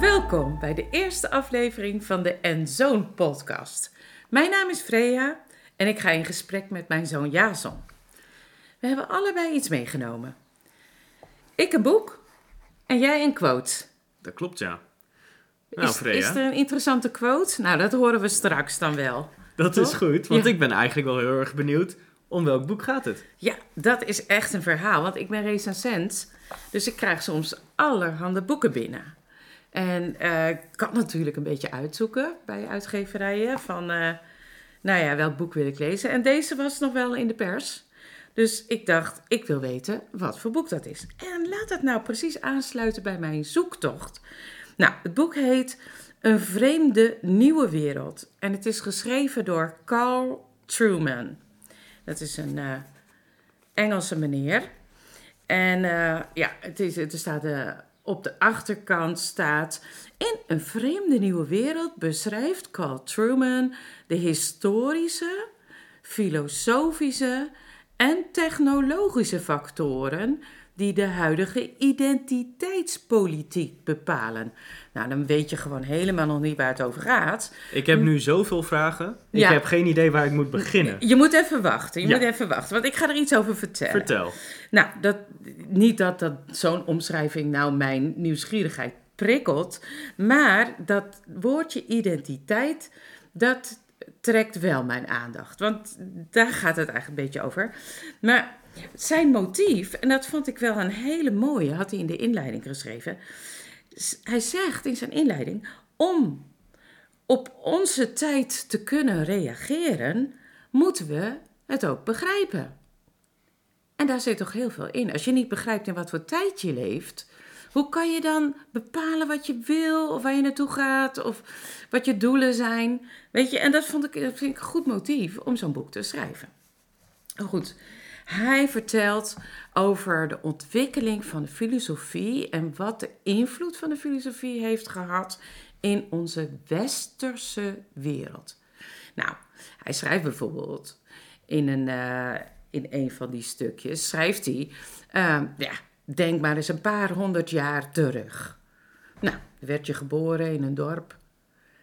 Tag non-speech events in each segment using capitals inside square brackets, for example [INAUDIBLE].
Welkom bij de eerste aflevering van de En Zoon podcast. Mijn naam is Freya en ik ga in gesprek met mijn zoon Jason. We hebben allebei iets meegenomen. Ik een boek en jij een quote. Dat klopt, ja. Nou, is, Freya, is er een interessante quote? Nou, dat horen we straks dan wel. Dat is goed, want Ja. ik ben eigenlijk wel heel erg benieuwd om welk boek gaat het. Ja, dat is echt een verhaal, want ik ben recensent. Dus ik krijg soms allerhande boeken binnen. En eh, ik kan natuurlijk een beetje uitzoeken bij uitgeverijen van, eh, nou ja, welk boek wil ik lezen. En deze was nog wel in de pers. Dus ik dacht, ik wil weten wat voor boek dat is. En laat het nou precies aansluiten bij mijn zoektocht. Nou, het boek heet Een vreemde nieuwe wereld. En het is geschreven door Carl Truman. Dat is een eh, Engelse meneer. En eh, ja, het is, er staat eh, op de achterkant staat... In een vreemde nieuwe wereld beschrijft Carl Truman de historische, filosofische en technologische factoren die de huidige identiteitspolitiek bepalen. Nou, dan weet je gewoon helemaal nog niet waar het over gaat. Ik heb nu zoveel vragen. Ik Ja. heb geen idee waar ik moet beginnen. Je moet even wachten, je Ja. moet even wachten, want ik ga er iets over vertellen. Vertel. Nou, dat, niet dat, dat zo'n omschrijving nou mijn nieuwsgierigheid prikkelt, maar dat woordje identiteit, dat trekt wel mijn aandacht. Want daar gaat het eigenlijk een beetje over. Maar zijn motief, en dat vond ik wel een hele mooie, had hij in de inleiding geschreven. Hij zegt in zijn inleiding, om op onze tijd te kunnen reageren, moeten we het ook begrijpen. En daar zit toch heel veel in. Als je niet begrijpt in wat voor tijd je leeft, hoe kan je dan bepalen wat je wil of waar je naartoe gaat of wat je doelen zijn? Weet je, en dat, vond ik, dat vind ik een goed motief om zo'n boek te schrijven. Goed, hij vertelt over de ontwikkeling van de filosofie en wat de invloed van de filosofie heeft gehad in onze westerse wereld. Nou, hij schrijft bijvoorbeeld in een, eh, in een van die stukjes, schrijft hij, eh, ja, denk maar eens een paar honderd jaar terug. Nou, werd je geboren in een dorp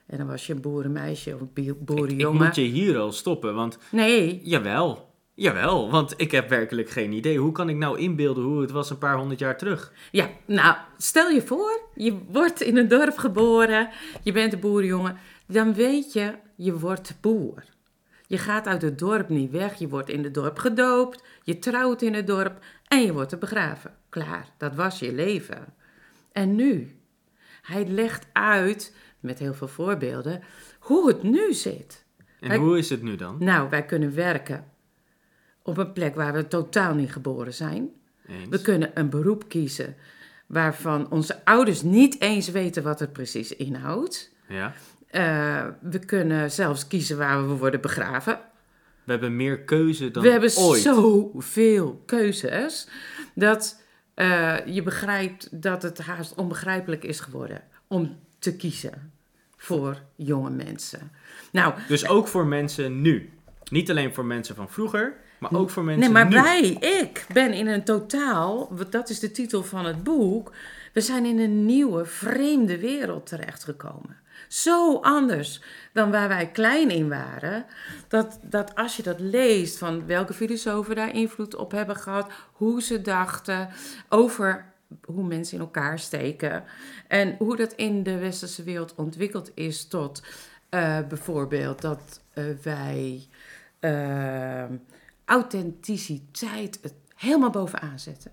en dan was je een boerenmeisje of een bi- Ik, ik boerenjongen. moet je hier al stoppen, want Nee, jawel, jawel, want ik heb werkelijk geen idee. Hoe kan ik nou inbeelden hoe het was een paar honderd jaar terug? Ja, nou, stel je voor, je wordt in een dorp geboren, je bent een boerenjongen, dan weet je, je wordt boer. Je gaat uit het dorp niet weg, je wordt in het dorp gedoopt, je trouwt in het dorp en je wordt er begraven. Klaar, dat was je leven. En nu? Hij legt uit, met heel veel voorbeelden, hoe het nu zit. En Wij- hoe is het nu dan? Nou, wij kunnen werken op een plek waar we totaal niet geboren zijn. We kunnen een beroep kiezen waarvan onze ouders niet eens weten wat het precies inhoudt. Ja. Eh, we kunnen zelfs kiezen waar we worden begraven. We hebben meer keuze dan we hebben ooit. zoveel keuzes dat eh, je begrijpt dat het haast onbegrijpelijk is geworden om te kiezen voor jonge mensen. Nou, Dus ook voor mensen nu. Niet alleen voor mensen van vroeger, maar ook voor mensen Nee, maar nu. wij, ik ben in een totaal, dat is de titel van het boek, we zijn in een nieuwe, vreemde wereld terechtgekomen. Zo anders dan waar wij klein in waren. Dat, dat als je dat leest van welke filosofen daar invloed op hebben gehad, hoe ze dachten over hoe mensen in elkaar steken en hoe dat in de westerse wereld ontwikkeld is tot eh, bijvoorbeeld dat eh, wij eh, authenticiteit het helemaal bovenaan zetten.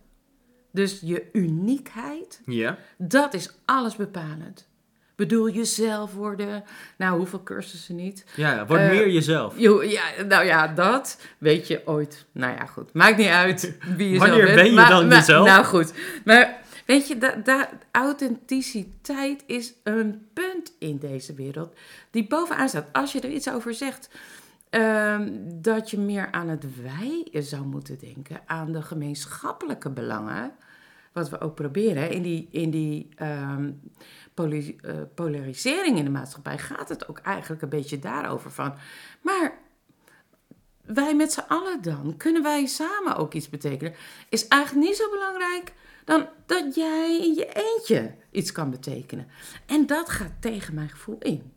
Dus je uniekheid, Ja. dat is alles bepalend. Bedoel jezelf worden. Nou, hoeveel cursussen niet? Ja, word Eh, meer jezelf. Jo, ja, nou ja, dat weet je ooit. Nou ja, goed. Maakt niet uit [LAUGHS] wie je Wanneer bent. ben je maar- dan maar- jezelf? Nou goed. Maar weet je, da, da, authenticiteit is een punt in deze wereld die bovenaan staat. Als je er iets over zegt, ehm, dat je meer aan het wij zou moeten denken, aan de gemeenschappelijke belangen. Wat we ook proberen in die, in die ehm, eh, polarisering in de maatschappij gaat het ook eigenlijk een beetje daarover van. Maar wij met z'n allen dan, kunnen wij samen ook iets betekenen, is eigenlijk niet zo belangrijk dan dat jij in je eentje iets kan betekenen. En dat gaat tegen mijn gevoel in.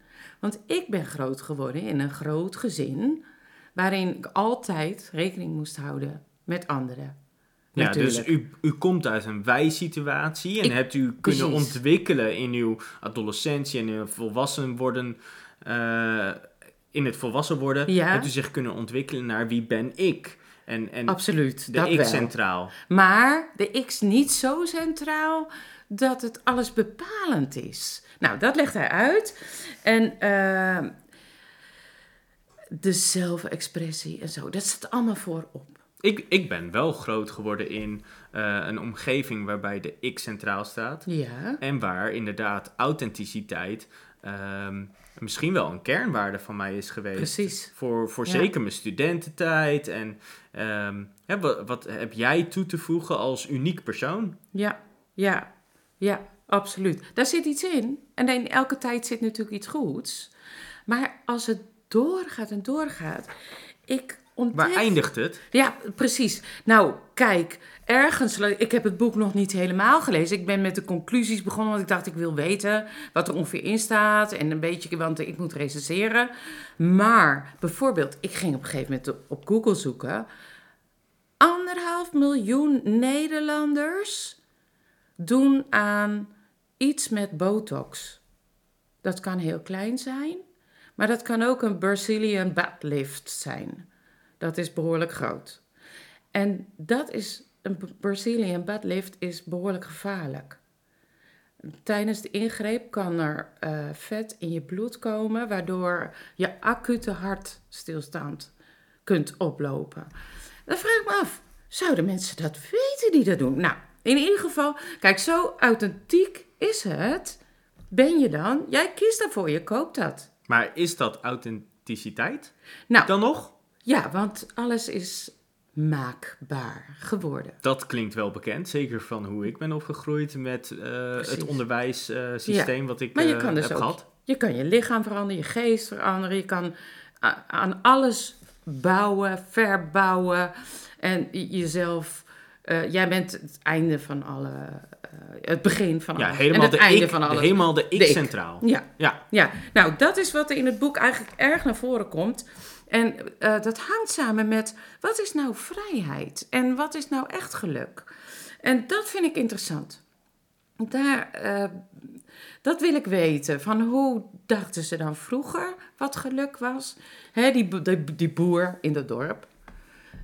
Want ik ben groot geworden in een groot gezin waarin ik altijd rekening moest houden met anderen. Ja, dus u, u komt uit een wij-situatie en Ik- hebt u kunnen ontwikkelen in uw adolescentie en in het volwassen worden. eh, in het volwassen worden, Ja. hebt u zich kunnen ontwikkelen naar wie ben ik? En, en Absoluut, de ik wel. centraal. Maar de X niet zo centraal dat het alles bepalend is. Nou, dat legt hij uit. En eh, de zelfexpressie en zo, dat staat allemaal voorop. Ik, ik ben wel groot geworden in eh, een omgeving waarbij de ik centraal staat. Ja, En waar inderdaad authenticiteit ehm, misschien wel een kernwaarde van mij is geweest. precies. Voor, voor Ja. zeker mijn studententijd. En ehm, hè, wat, wat heb jij toe te voegen als uniek persoon? Ja, ja, ja, absoluut. Daar zit iets in. En in elke tijd zit natuurlijk iets goeds. Maar als het doorgaat en doorgaat, ik ontdek... Waar eindigt het? Ja, precies. Nou, kijk, ergens, ik heb het boek nog niet helemaal gelezen. Ik ben met de conclusies begonnen, want ik dacht, ik wil weten wat er ongeveer in staat. En een beetje, want ik moet recenseren. Maar, bijvoorbeeld, ik ging op een gegeven moment op Google zoeken. Anderhalf miljoen Nederlanders doen aan iets met botox. Dat kan heel klein zijn, maar dat kan ook een Brazilian butt lift zijn. Dat is behoorlijk groot. En dat is, een Brazilian butt lift is behoorlijk gevaarlijk. Tijdens de ingreep kan er eh, vet in je bloed komen, waardoor je acute hartstilstand kunt oplopen. Dan vraag ik me af, zouden mensen dat weten die dat doen? Nou, in ieder geval, kijk, zo authentiek is het. Ben je dan? Jij kiest daarvoor, je koopt dat. Maar is dat authenticiteit Nou, dan nog? ja, want alles is maakbaar geworden. Dat klinkt wel bekend, zeker van hoe ik ben opgegroeid met eh, het onderwijssysteem wat ik Maar je eh, kan dus heb ook- gehad. Je kan je lichaam veranderen, je geest veranderen. Je kan aan alles bouwen, verbouwen. En jezelf... eh, jij bent het einde van alle... eh, het begin van Ja, alles. helemaal en het de einde ik, van alles. helemaal de ik De ik. centraal. Ja, Ja, ja, nou dat is wat er in het boek eigenlijk erg naar voren komt. En eh, dat hangt samen met wat is nou vrijheid en wat is nou echt geluk? En dat vind ik interessant. Daar, dat wil ik weten. Van hoe dachten ze dan vroeger wat geluk was? Hè, die, die, die boer in dat dorp.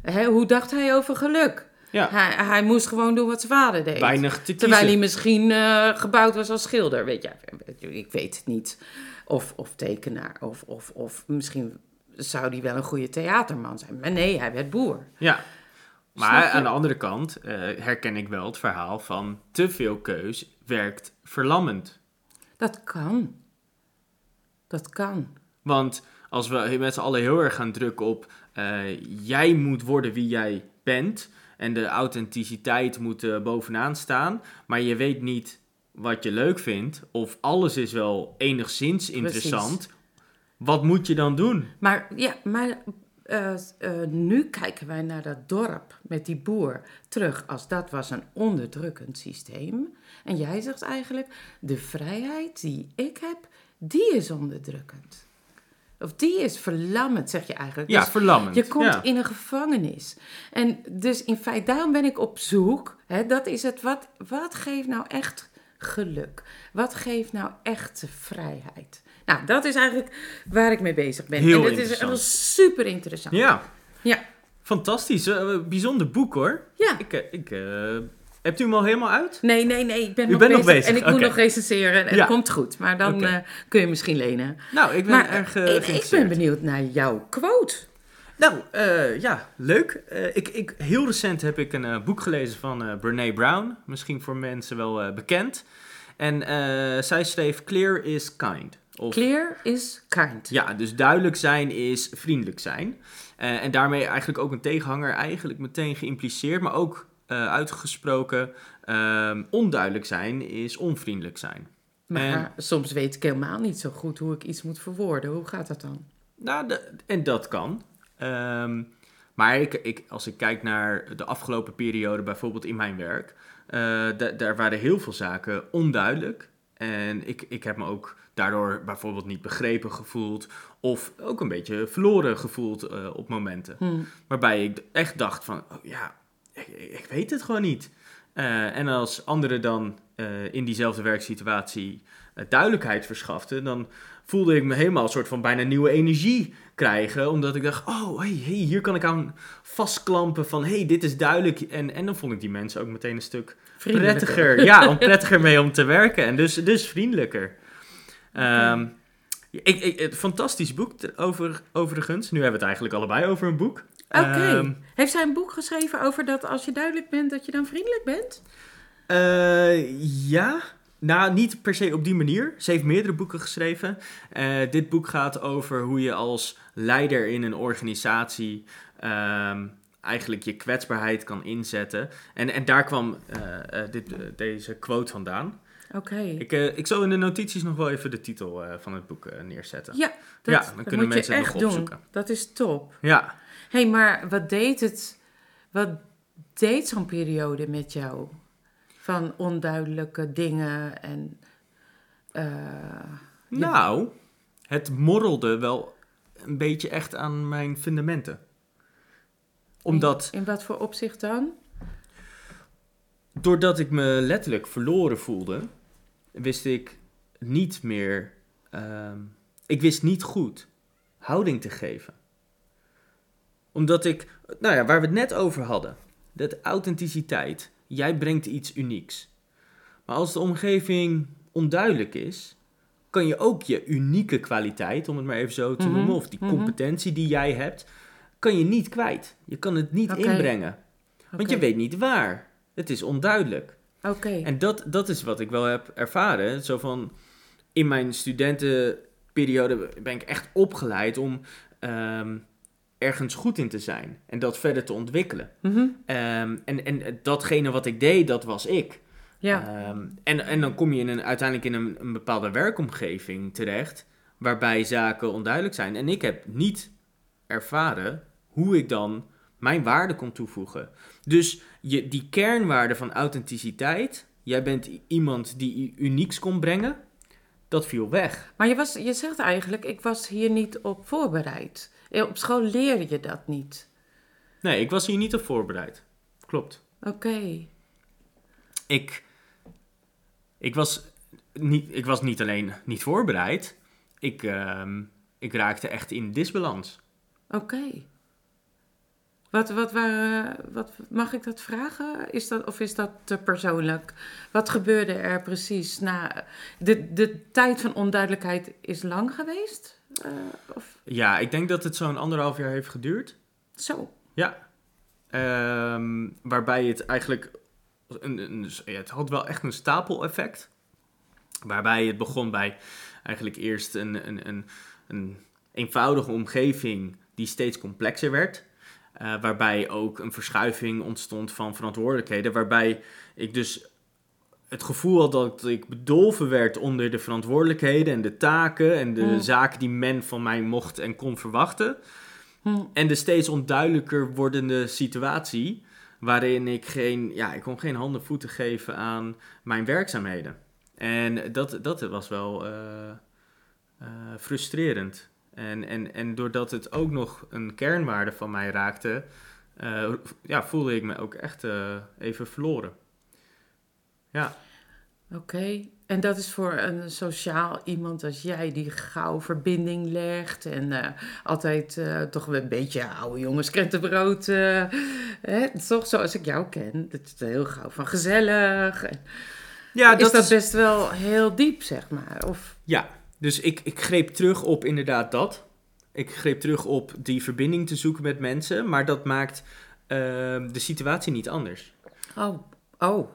Hè, hoe dacht hij over geluk? Ja. Hij, hij moest gewoon doen wat zijn vader deed. weinig te Terwijl hij kiezen. misschien eh, gebouwd was als schilder, weet je. Ik weet het niet. Of, of tekenaar. Of, of, of misschien zou hij wel een goede theaterman zijn. Maar nee, hij werd boer. Ja. Maar aan de andere kant eh, herken ik wel het verhaal van te veel keus werkt verlammend. Dat kan. Dat kan. Want als we met z'n allen heel erg gaan drukken op eh, jij moet worden wie jij bent en de authenticiteit moet eh, bovenaan staan, maar je weet niet wat je leuk vindt of alles is wel enigszins interessant, wat moet je dan doen? Maar ja, maar eh, eh, nu kijken wij naar dat dorp met die boer terug als dat was een onderdrukkend systeem. En jij zegt eigenlijk, de vrijheid die ik heb, die is onderdrukkend. Of die is verlammend, zeg je eigenlijk. Ja, Dus verlammend. je komt ja. in een gevangenis. En dus in feite, daarom ben ik op zoek. Hè, dat is het, wat, wat geeft nou echt geluk? Wat geeft nou echte vrijheid? Nou, dat is eigenlijk waar ik mee bezig ben. Heel en dat is echt super interessant. Ja, Ja. fantastisch. Eh, bijzonder boek hoor. Ja. Ik, eh, ik, eh, hebt u hem al helemaal uit? Nee, nee, nee. Ik ben, U nog, bent nog bezig. bezig, En ik moet nog recenseren. En Ja. het komt goed. Maar dan eh, kun je misschien lenen. Nou, ik ben Maar erg eh, ik, ik ben benieuwd naar jouw quote. Nou, eh, ja, leuk. Eh, ik, ik, heel recent heb ik een eh, boek gelezen van eh Brene Brown. Misschien voor mensen wel eh, bekend. En eh, zij schreef Clear is kind. Of, Clear is kind. Ja, dus duidelijk zijn is vriendelijk zijn. Eh, en daarmee eigenlijk ook een tegenhanger eigenlijk meteen geïmpliceerd, maar ook eh, uitgesproken. ehm, onduidelijk zijn is onvriendelijk zijn. Maar En- soms weet ik helemaal niet zo goed hoe ik iets moet verwoorden. Hoe gaat dat dan? Nou, de- en dat kan. Ehm, Maar ik, ik, als ik kijk naar de afgelopen periode, bijvoorbeeld in mijn werk, eh, da- daar waren heel veel zaken onduidelijk. En ik, ik heb me ook daardoor bijvoorbeeld niet begrepen gevoeld. Of ook een beetje verloren gevoeld eh, op momenten. Hm. Waarbij ik echt dacht van, oh, ja, ik, ik weet het gewoon niet. Eh, en als anderen dan eh, in diezelfde werksituatie eh, duidelijkheid verschaften, dan voelde ik me helemaal een soort van bijna nieuwe energie krijgen. Omdat ik dacht, oh, hey, hey, hier kan ik aan vastklampen van, hey, dit is duidelijk. En, en dan vond ik die mensen ook meteen een stuk prettiger. Ja, om [LAUGHS] prettiger mee om te werken. En dus, dus vriendelijker. Ehm, ik, fantastisch boek over, overigens. Nu hebben we het eigenlijk allebei over een boek. Oké. Ehm, Heeft zij een boek geschreven over dat als je duidelijk bent, dat je dan vriendelijk bent? Eh, ja, nou niet per se op die manier. Ze heeft meerdere boeken geschreven. Eh, dit boek gaat over hoe je als leider in een organisatie ehm, eigenlijk je kwetsbaarheid kan inzetten. En, en daar kwam eh, dit, deze quote vandaan. Oké. Ik, ik zal in de notities nog wel even de titel van het boek neerzetten. Ja, dat, Ja, dan dat kunnen mensen nog doen. opzoeken. Dat is top. Ja. Hé, hey, maar wat deed het? Wat deed zo'n periode met jou? Van onduidelijke dingen en. eh. Nou, het morrelde wel een beetje echt aan mijn fundamenten. Omdat, In wat voor opzicht dan? doordat ik me letterlijk verloren voelde, wist ik niet meer, ehm, ik wist niet goed houding te geven. Omdat ik, nou ja, waar we het net over hadden, dat authenticiteit, jij brengt iets unieks. Maar als de omgeving onduidelijk is, kan je ook je unieke kwaliteit, om het maar even zo te Mhm, noemen, of die mhm. competentie die jij hebt, kan je niet kwijt. Je kan het niet inbrengen, want je weet niet waar. Het is onduidelijk. Oké. En dat, dat is wat ik wel heb ervaren. Zo van, in mijn studentenperiode ben ik echt opgeleid om ehm, ergens goed in te zijn. En dat verder te ontwikkelen. Mhm. Ehm, en, en datgene wat ik deed, dat was ik. Ja. Ehm, en, en dan kom je in een, uiteindelijk in een, een bepaalde werkomgeving terecht, waarbij zaken onduidelijk zijn. En ik heb niet ervaren hoe ik dan mijn waarde kon toevoegen. Dus je, die kernwaarde van authenticiteit, jij bent iemand die unieks kon brengen, dat viel weg. Maar je, was, je zegt eigenlijk, ik was hier niet op voorbereid. Eh, Op school leer je dat niet. Nee, ik was hier niet op voorbereid. Klopt. Oké. Ik, ik, was, niet, ik was niet alleen niet voorbereid, ik, ehm, ik raakte echt in disbalans. Oké. Wat, wat, waren, wat, mag ik dat vragen? Is dat, of is dat te persoonlijk? Wat gebeurde er precies na... De, de tijd van onduidelijkheid is lang geweest? Eh, of Ja, ik denk dat het zo'n anderhalf jaar heeft geduurd. zo? Ja. Ehm, waarbij het eigenlijk. Een, een, het had wel echt een stapeleffect. Waarbij het begon bij eigenlijk eerst een, een, een, een eenvoudige omgeving die steeds complexer werd. Eh, waarbij ook een verschuiving ontstond van verantwoordelijkheden. Waarbij ik dus het gevoel had dat ik bedolven werd onder de verantwoordelijkheden en de taken en de Mm. zaken die men van mij mocht en kon verwachten. Hm. En de steeds onduidelijker wordende situatie waarin ik geen, ja, ik kon geen handen voeten geven aan mijn werkzaamheden. En dat, dat was wel eh, eh, frustrerend. En, en, en doordat het ook nog een kernwaarde van mij raakte, eh, ja, voelde ik me ook echt even verloren. Ja. Oké. En dat is voor een sociaal iemand als jij die gauw verbinding legt en eh, altijd eh, toch een beetje oude jongens krentenbrood, eh, hè, toch zoals ik jou ken. Dat is heel gauw van gezellig. Ja, is dat best wel heel diep, zeg maar? Of, Ja, dus ik, ik greep terug op inderdaad dat. Ik greep terug op die verbinding te zoeken met mensen, maar dat maakt ehm, de situatie niet anders. oh, oh,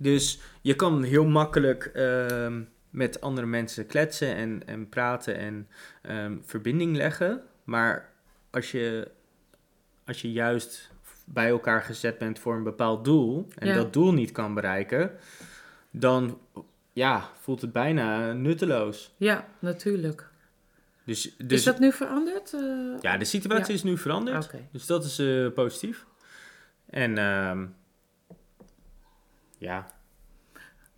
Dus je kan heel makkelijk ehm, met andere mensen kletsen en, en praten en ehm, verbinding leggen, maar als je, als je juist bij elkaar gezet bent voor een bepaald doel en Ja. dat doel niet kan bereiken, dan ja, voelt het bijna nutteloos. ja, natuurlijk. Dus, dus is dat nu veranderd? Eh, ja, de situatie Ja. is nu veranderd. Oké. Dus dat is eh, positief. En ehm, ja,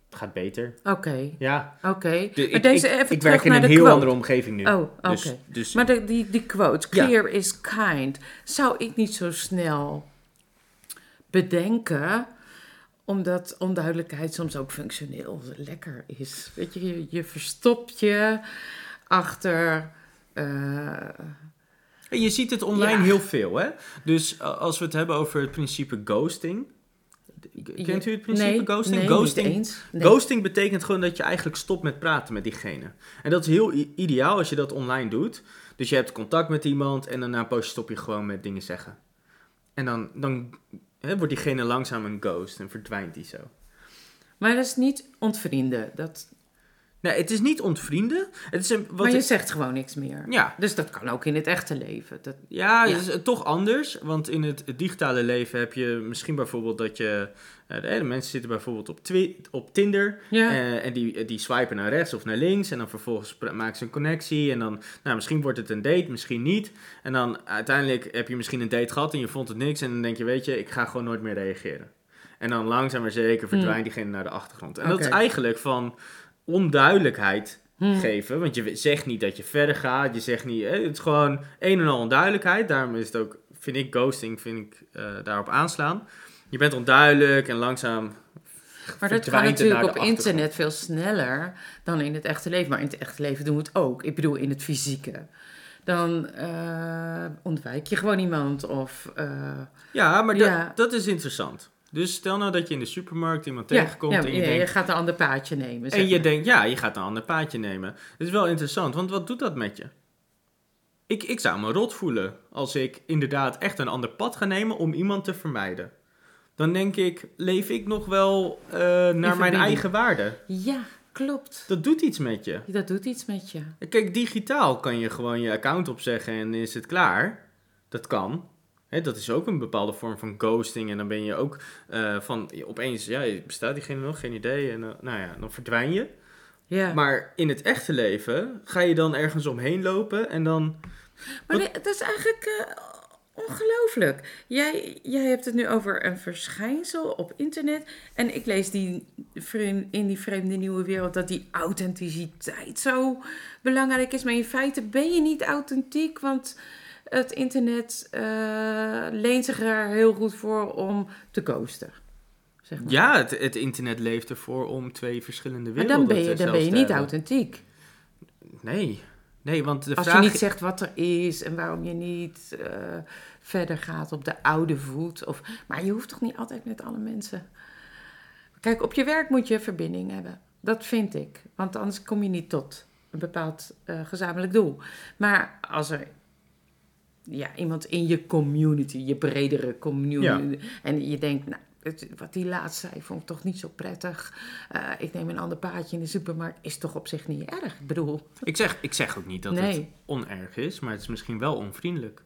het gaat beter. Oké, Ja, oké. de- Maar ik, deze ik, even ik terug werk in naar een heel quote. andere omgeving nu. Oh, oké. Dus, dus Maar de, die, die quote, Ja. clear is kind, zou ik niet zo snel bedenken, omdat onduidelijkheid soms ook functioneel lekker is. Weet je, je, je verstopt je achter. eh, En je ziet het online Ja. heel veel, hè? Dus uh, als we het hebben over het principe ghosting. Kent u het principe nee, ghosting? Nee, ghosting, niet eens. Nee. ghosting betekent gewoon dat je eigenlijk stopt met praten met diegene. En dat is heel ideaal als je dat online doet. Dus je hebt contact met iemand en dan na een poosje stop je gewoon met dingen zeggen. En dan, dan hè, wordt diegene langzaam een ghost en verdwijnt die zo. Maar dat is niet ontvrienden. Dat, Nee, het is niet ontvrienden. Het is een, wat maar je ik- zegt gewoon niks meer. ja, Dus dat kan ook in het echte leven. Dat, Ja, Ja. het is eh, toch anders. Want in het digitale leven heb je misschien bijvoorbeeld dat je... eh, de, mensen zitten bijvoorbeeld op, Twi- op Tinder. ja. eh, en die, die swipen naar rechts of naar links. En dan vervolgens maken ze een connectie. En dan, nou, misschien wordt het een date, misschien niet. En dan uiteindelijk heb je misschien een date gehad en je vond het niks. En dan denk je, weet je, ik ga gewoon nooit meer reageren. En dan langzaam maar zeker verdwijnt diegene naar de achtergrond. En dat is eigenlijk van onduidelijkheid Hm. geven. Want je zegt niet dat je verder gaat. Je zegt niet. hè, het is gewoon een en al onduidelijkheid. Daarom is het ook, vind ik, ghosting, vind ik eh, daarop aanslaan. Je bent onduidelijk en langzaam. Maar dat naar natuurlijk op internet veel sneller dan in het echte leven. Maar in het echte leven doen we het ook. Ik bedoel, in het fysieke. Dan eh, ontwijk je gewoon iemand of... eh, Ja, maar Ja. Dat, dat is interessant. Dus stel nou dat je in de supermarkt iemand ja, tegenkomt ja, en je ja, denkt. je gaat een ander paadje nemen. En je maar. denkt, ja, je gaat een ander paadje nemen. Het is wel interessant, want wat doet dat met je? Ik, ik zou me rot voelen als ik inderdaad echt een ander pad ga nemen om iemand te vermijden. Dan denk ik, leef ik nog wel eh, naar mijn verbinding. eigen waarde? Ja, klopt. Dat doet iets met je. Dat doet iets met je. Kijk, digitaal kan je gewoon je account opzeggen en is het klaar. Dat kan. Hè, dat is ook een bepaalde vorm van ghosting. En dan ben je ook eh, van opeens, ja, bestaat diegene nog? Geen idee. En eh, nou ja, dan verdwijn je. Ja. Maar in het echte leven ga je dan ergens omheen lopen en dan. Maar nee, dat is eigenlijk eh, ongelooflijk. Jij, jij hebt het nu over een verschijnsel op internet. En ik lees die in die vreemde nieuwe wereld dat die authenticiteit zo belangrijk is. Maar in feite ben je niet authentiek, want het internet eh, leent zich er heel goed voor om te coasten. Zeg maar. Ja, het, het internet leeft ervoor om twee verschillende maar werelden dan ben je, te- dan ben je te niet authentiek. Nee. Nee, want de Als vraag je niet zegt wat er is en waarom je niet eh, verder gaat op de oude voet. Of, maar je hoeft toch niet altijd met alle mensen. Kijk, op je werk moet je verbinding hebben. Dat vind ik. Want anders kom je niet tot een bepaald eh, gezamenlijk doel. Maar als er ja, iemand in je community, je bredere community. En je denkt, nou, het- wat die laatst zei, vond ik toch niet zo prettig. Eh, ik neem een ander paadje in de supermarkt. Is toch op zich niet erg? Ik bedoel, Ik zeg, ik zeg ook niet dat het onerg is, maar het is misschien wel onvriendelijk.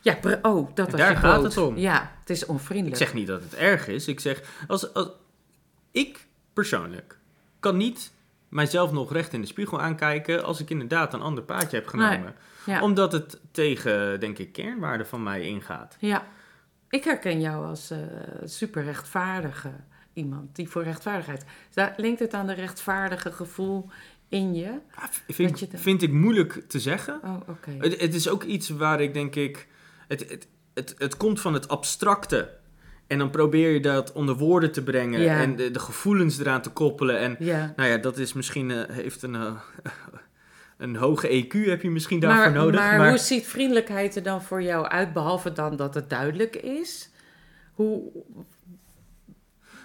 Ja, oh, dat was daar je gaat het om. Ja, het is Ik onvriendelijk. zeg niet dat het erg is. Ik zeg, als, als ik persoonlijk kan niet mijzelf nog recht in de spiegel aankijken als ik inderdaad een ander paadje heb genomen. ja. Omdat het tegen, denk ik, kernwaarden van mij ingaat. ja, ik herken jou als eh super rechtvaardige iemand die voor rechtvaardigheid. Daar linkt het aan de rechtvaardige gevoel in je. Ja, v- vind, je de- vind ik moeilijk te zeggen. Oh, oké. Het, het is ook iets waar ik denk ik. Het, het, het, het komt van het abstracte. En dan probeer je dat onder woorden te brengen. Ja. En de, de gevoelens eraan te koppelen. En Ja. nou ja, dat is misschien. eh, heeft een. eh, [LAUGHS] een hoge EQ heb je misschien daarvoor Maar, nodig. maar, Maar, hoe ziet vriendelijkheid er dan voor jou uit, behalve dan dat het duidelijk is? Hoe,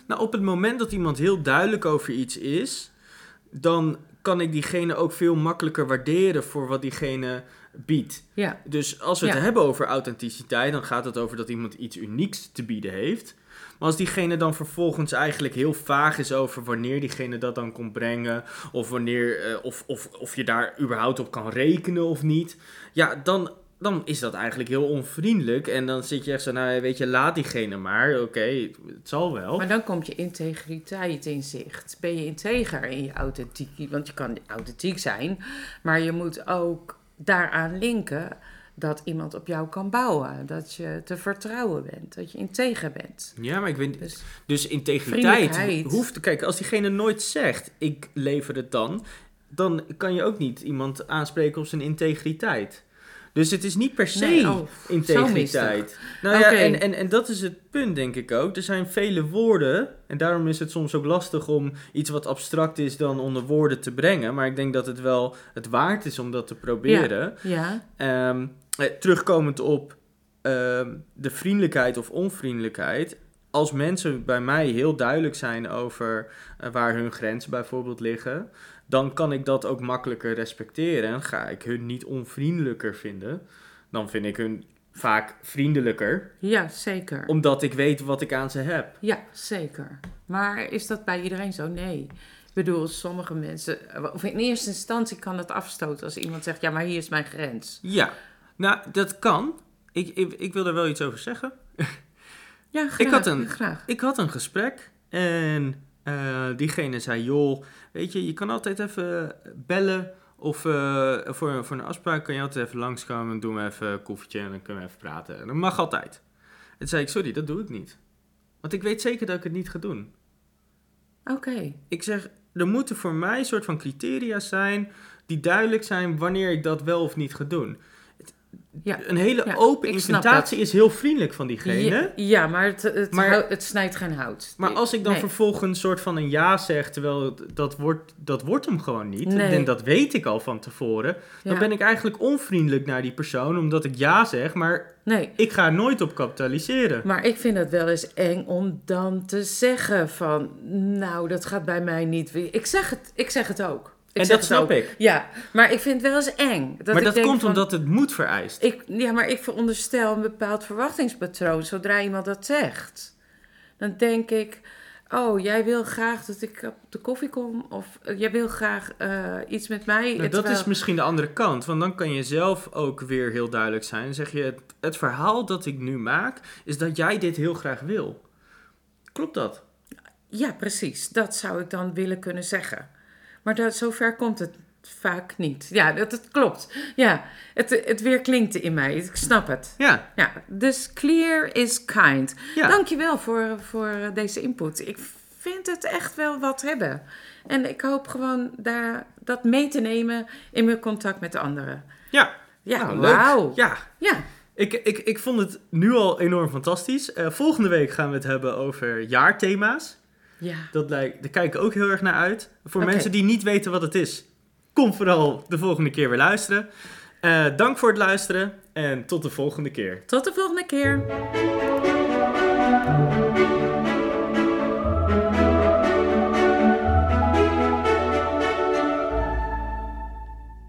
nou, op het moment dat iemand heel duidelijk over iets is. dan kan ik diegene ook veel makkelijker waarderen voor wat diegene biedt. ja, Dus als we het Ja. hebben over authenticiteit, dan gaat het over dat iemand iets unieks te bieden heeft. Maar als diegene dan vervolgens eigenlijk heel vaag is over wanneer diegene dat dan komt brengen, of wanneer, eh, of, of, of je daar überhaupt op kan rekenen of niet, ja, dan, dan is dat eigenlijk heel onvriendelijk. En dan zit je echt zo, nou weet je, laat diegene maar, oké, het zal wel. maar dan komt je integriteit in zicht. Ben je integer in je authentiek? Want je kan authentiek zijn, maar je moet ook daaraan linken dat iemand op jou kan bouwen. Dat je te vertrouwen bent, dat je integer bent. Ja, maar ik weet Dus Dus integriteit hoeft... Kijk, als diegene nooit zegt, ik lever het dan... dan kan je ook niet iemand aanspreken op zijn integriteit. Dus het is niet per se Nee, oh, integriteit. Nou ja, en, en, en dat is het punt, denk ik ook. Er zijn vele woorden... en daarom is het soms ook lastig om iets wat abstract is... dan onder woorden te brengen. Maar ik denk dat het wel het waard is om dat te proberen. ja, Ehm, eh, terugkomend op ehm, de vriendelijkheid of onvriendelijkheid. Als mensen bij mij heel duidelijk zijn over eh, waar hun grenzen bijvoorbeeld liggen, dan kan ik dat ook makkelijker respecteren. En ga ik hun niet onvriendelijker vinden, dan vind ik hun vaak vriendelijker, ja, zeker. omdat ik weet wat ik aan ze heb. Ja, zeker. Maar is dat bij iedereen zo? Nee. Ik bedoel, sommige mensen, of in eerste instantie kan het afstoten als iemand zegt, ja, maar hier is mijn grens. Ja, nou, dat kan. Ik, ik, ik wil er wel iets over zeggen. Ja, graag. Ik had een- graag. Ik had een gesprek en eh, diegene zei: Joh, weet je, je kan altijd even bellen. Of eh, voor, voor een afspraak kan je altijd even langskomen. Doen we even een koffietje en dan kunnen we even praten. En dat mag altijd. En toen zei ik: Sorry, dat doe ik niet. Want ik weet zeker dat ik het niet ga doen. Oké. Ik zeg: Er moeten voor mij een soort van criteria zijn. die duidelijk zijn wanneer ik dat wel of niet ga doen. Ja. Een hele Ja, open inventatie is heel vriendelijk van diegene. Ja, ja, maar, het, het, Maar- het snijdt geen hout. Maar als ik dan Nee. vervolgens een soort van een ja zeg, terwijl dat wordt, dat wordt hem gewoon niet, Nee. en dat weet ik al van tevoren, dan ben ik eigenlijk onvriendelijk naar die persoon, omdat ik ja zeg, maar Nee, ik ga er nooit op kapitaliseren. maar ik vind het wel eens eng om dan te zeggen van, nou, dat gaat bij mij niet. Ik zeg het, ik zeg het ook. Ik en dat snap ook. ik. Ja, maar ik vind het wel eens eng. Dat maar dat komt van, omdat het moet vereist. Ik, ja, maar ik veronderstel een bepaald verwachtingspatroon zodra iemand dat zegt. Dan denk ik, oh, jij wil graag dat ik op de koffie kom. Of jij wil graag eh, iets met mij. Nou, dat terwijl- is misschien de andere kant, want dan kan je zelf ook weer heel duidelijk zijn. Dan zeg je, het, het verhaal dat ik nu maak, is dat jij dit heel graag wil. Klopt dat? Ja, precies. Dat zou ik dan willen kunnen zeggen. Maar dat, zover komt het vaak niet. Ja, dat, dat klopt. Ja, het, het weer klinkt in mij. Ik snap het. Ja, Ja, dus clear is kind. ja. Dankjewel voor, voor deze input. Ik vind het echt wel wat hebben. En ik hoop gewoon daar, dat mee te nemen in mijn contact met de anderen. ja. Ja, Nou, wauw. Ja, Ja, Ik, ik, ik vond het nu al enorm fantastisch. Eh, volgende week gaan we het hebben over jaarthema's. Ja. Dat lijkt, daar kijk ik ook heel erg naar uit. Voor mensen die niet weten wat het is, kom vooral de volgende keer weer luisteren. Eh, dank voor het luisteren en tot de volgende keer. Tot de volgende keer.